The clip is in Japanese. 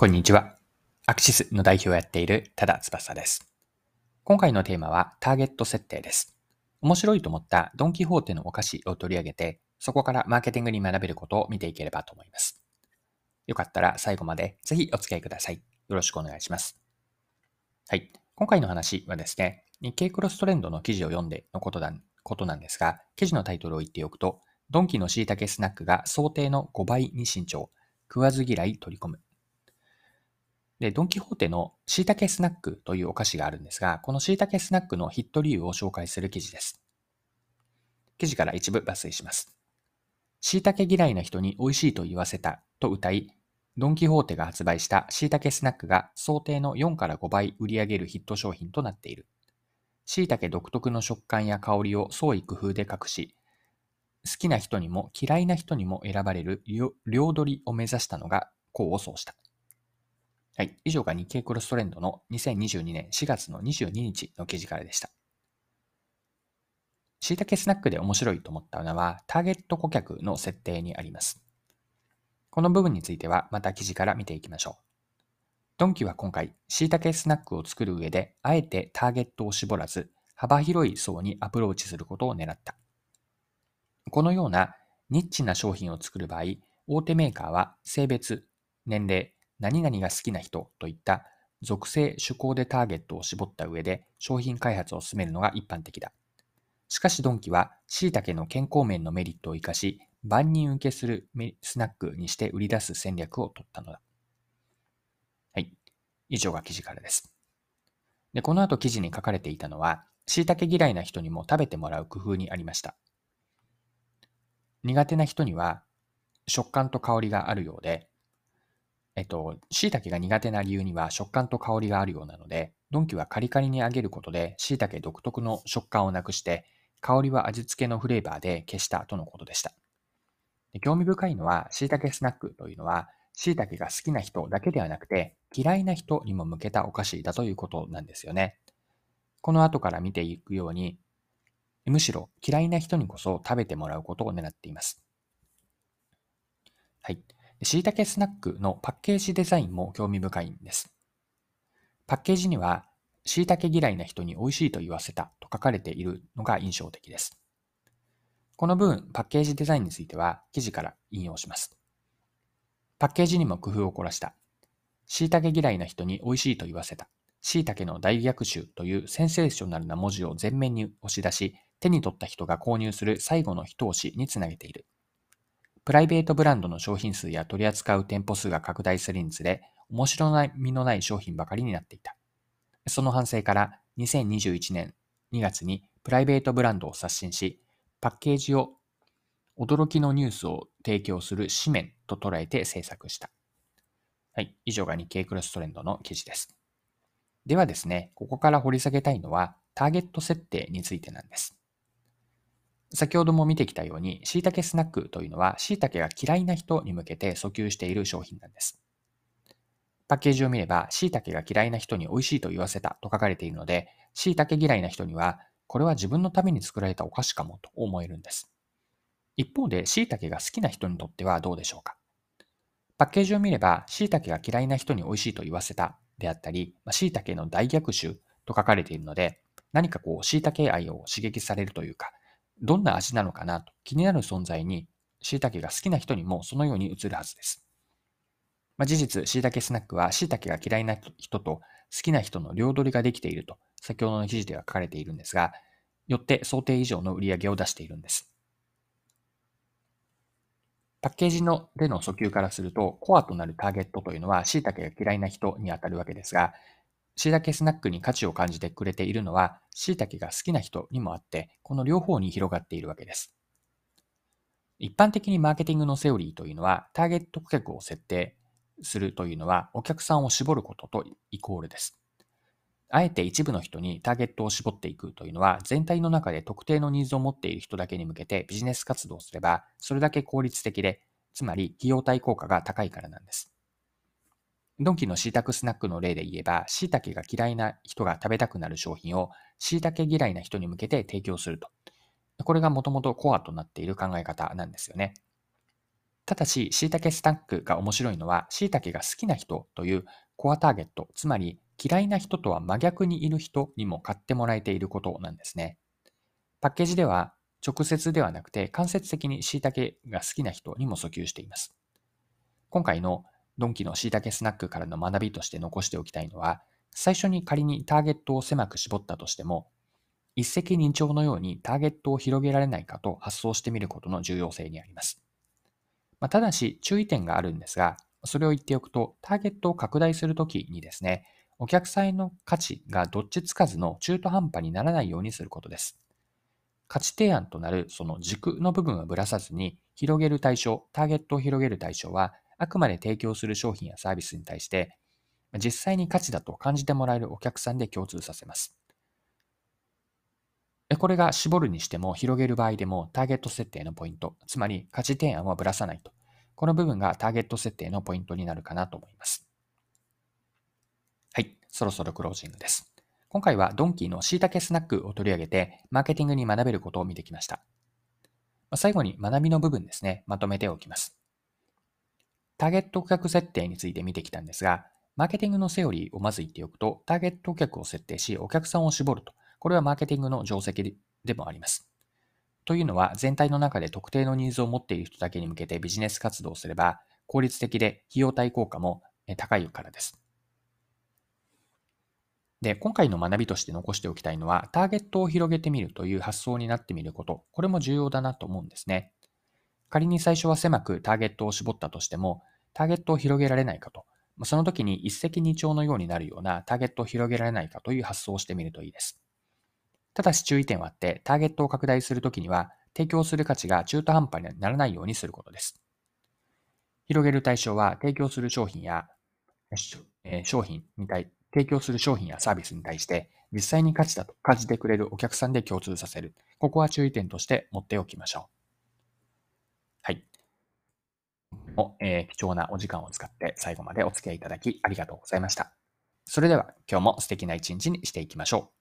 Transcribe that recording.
こんにちは。アクシスの代表をやっている多田翼です。今回のテーマはターゲット設定です。面白いと思ったドンキホーテのお菓子を取り上げて、そこからマーケティングに学べることを見ていければと思います。よかったら最後までぜひお付き合いください。よろしくお願いします。はい。今回の話はですね、日経クロストレンドの記事を読んでのことなんことなんですが、記事のタイトルを言っておくと、ドンキの椎茸スナックが想定の5倍に慎重、食わず嫌い取り込む。で、ドンキホーテの椎茸スナックというお菓子があるんですが、この椎茸スナックのヒット理由を紹介する記事です。記事から一部抜粋します。椎茸嫌いな人に美味しいと言わせたと歌い、ドンキホーテが発売した椎茸スナックが想定の4から5倍売り上げるヒット商品となっている。椎茸独特の食感や香りを創意工夫で隠し、好きな人にも嫌いな人にも選ばれる両取りを目指したのが功を奏した。はい。以上が日経クロストレンドの2022年4月の22日の記事からでした。椎茸スナックで面白いと思ったのは、ターゲット顧客の設定にあります。この部分についてはまた記事から見ていきましょう。ドンキは今回、椎茸スナックを作る上で、あえてターゲットを絞らず、幅広い層にアプローチすることを狙った。このようなニッチな商品を作る場合、大手メーカーは性別、年齢、何々が好きな人といった属性趣向でターゲットを絞った上で商品開発を進めるのが一般的だ。しかしドンキは椎茸の健康面のメリットを生かし、万人受けするスナックにして売り出す戦略を取ったのだ。はい。以上が記事からです。で、この後記事に書かれていたのは、椎茸嫌いな人にも食べてもらう工夫にありました。苦手な人には食感と香りがあるようで、えっと、椎茸が苦手な理由には食感と香りがあるようなので、ドンキはカリカリに揚げることで椎茸独特の食感をなくして、香りは味付けのフレーバーで消したとのことでした。で興味深いのは、椎茸スナックというのは、椎茸が好きな人だけではなくて、嫌いな人にも向けたお菓子だということなんですよね。この後から見ていくように、むしろ嫌いな人にこそ食べてもらうことを狙っています。はい。しいたけスナックのパッケージデザインも興味深いんです。パッケージには、しいたけ嫌いな人に美味しいと言わせたと書かれているのが印象的です。この部分、パッケージデザインについては記事から引用します。パッケージにも工夫を凝らした。しいたけ嫌いな人に美味しいと言わせた。しいたけの大逆襲というセンセーショナルな文字を前面に押し出し、手に取った人が購入する最後の一押しにつなげている。プライベートブランドの商品数や取り扱う店舗数が拡大するにつれ、面白みのない商品ばかりになっていた。その反省から2021年2月にプライベートブランドを刷新し、パッケージを驚きのニュースを提供する紙面と捉えて制作した。はい。以上が日経クロストレンドの記事です。ではですね、ここから掘り下げたいのは、ターゲット設定についてなんです。先ほども見てきたように、椎茸スナックというのは、椎茸が嫌いな人に向けて訴求している商品なんです。パッケージを見れば、椎茸が嫌いな人に美味しいと言わせたと書かれているので、椎茸嫌いな人には、これは自分のために作られたお菓子かもと思えるんです。一方で、椎茸が好きな人にとってはどうでしょうかパッケージを見れば、椎茸が嫌いな人に美味しいと言わせたであったり、椎茸の大逆襲と書かれているので、何かこう、椎茸愛を刺激されるというか、どんな味なのかなと気になる存在に、椎茸が好きな人にもそのように映るはずです。まあ、事実、椎茸スナックは椎茸が嫌いな人と好きな人の両取りができていると、先ほどの記事では書かれているんですが、よって想定以上の売り上げを出しているんです。パッケージのでの訴求からすると、コアとなるターゲットというのは椎茸が嫌いな人にあたるわけですが、椎茸スナックに価値を感じてくれているのは、椎茸が好きな人にもあって、この両方に広がっているわけです。一般的にマーケティングのセオリーというのは、ターゲット顧客を設定するというのは、お客さんを絞ることとイコールです。あえて一部の人にターゲットを絞っていくというのは、全体の中で特定のニーズを持っている人だけに向けてビジネス活動をすれば、それだけ効率的で、つまり費用対効果が高いからなんです。ドンキの椎茸スナックの例で言えば、椎茸が嫌いな人が食べたくなる商品を椎茸嫌いな人に向けて提供すると。これがもともとコアとなっている考え方なんですよね。ただし、椎茸スナックが面白いのは、椎茸が好きな人というコアターゲット、つまり嫌いな人とは真逆にいる人にも買ってもらえていることなんですね。パッケージでは直接ではなくて間接的に椎茸が好きな人にも訴求しています。今回のドンキの椎茸スナックからの学びとして残しておきたいのは、最初に仮にターゲットを狭く絞ったとしても、一石二鳥のようにターゲットを広げられないかと発想してみることの重要性にあります。まあ、ただし、注意点があるんですが、それを言っておくと、ターゲットを拡大するときにですね、お客さんの価値がどっちつかずの中途半端にならないようにすることです。価値提案となるその軸の部分をぶらさずに、広げる対象、ターゲットを広げる対象は、あくまで提供する商品やサービスに対して、実際に価値だと感じてもらえるお客さんで共通させます。これが絞るにしても広げる場合でもターゲット設定のポイント、つまり価値提案はぶらさないと。この部分がターゲット設定のポイントになるかなと思います。はい、そろそろクロージングです。今回はドンキーの椎茸スナックを取り上げて、マーケティングに学べることを見てきました。最後に学びの部分ですね、まとめておきます。ターゲット顧客設定について見てきたんですが、マーケティングのセオリーをまず言っておくと、ターゲット顧客を設定し、お客さんを絞ると。これはマーケティングの定石でもあります。というのは、全体の中で特定のニーズを持っている人だけに向けてビジネス活動をすれば、効率的で費用対効果も高いからです。で、今回の学びとして残しておきたいのは、ターゲットを広げてみるという発想になってみること。これも重要だなと思うんですね。仮に最初は狭くターゲットを絞ったとしても、ターゲットを広げられないかと。その時に一石二鳥のようになるようなターゲットを広げられないかという発想をしてみるといいです。ただし注意点はあって、ターゲットを拡大するときには、提供する価値が中途半端にならないようにすることです。広げる対象は、提供する商品や、え商品に対、提供する商品やサービスに対して、実際に価値だと感じてくれるお客さんで共通させる。ここは注意点として持っておきましょう。も、えー、貴重なお時間を使って最後までお付き合いいただきありがとうございました。それでは今日も素敵な一日にしていきましょう。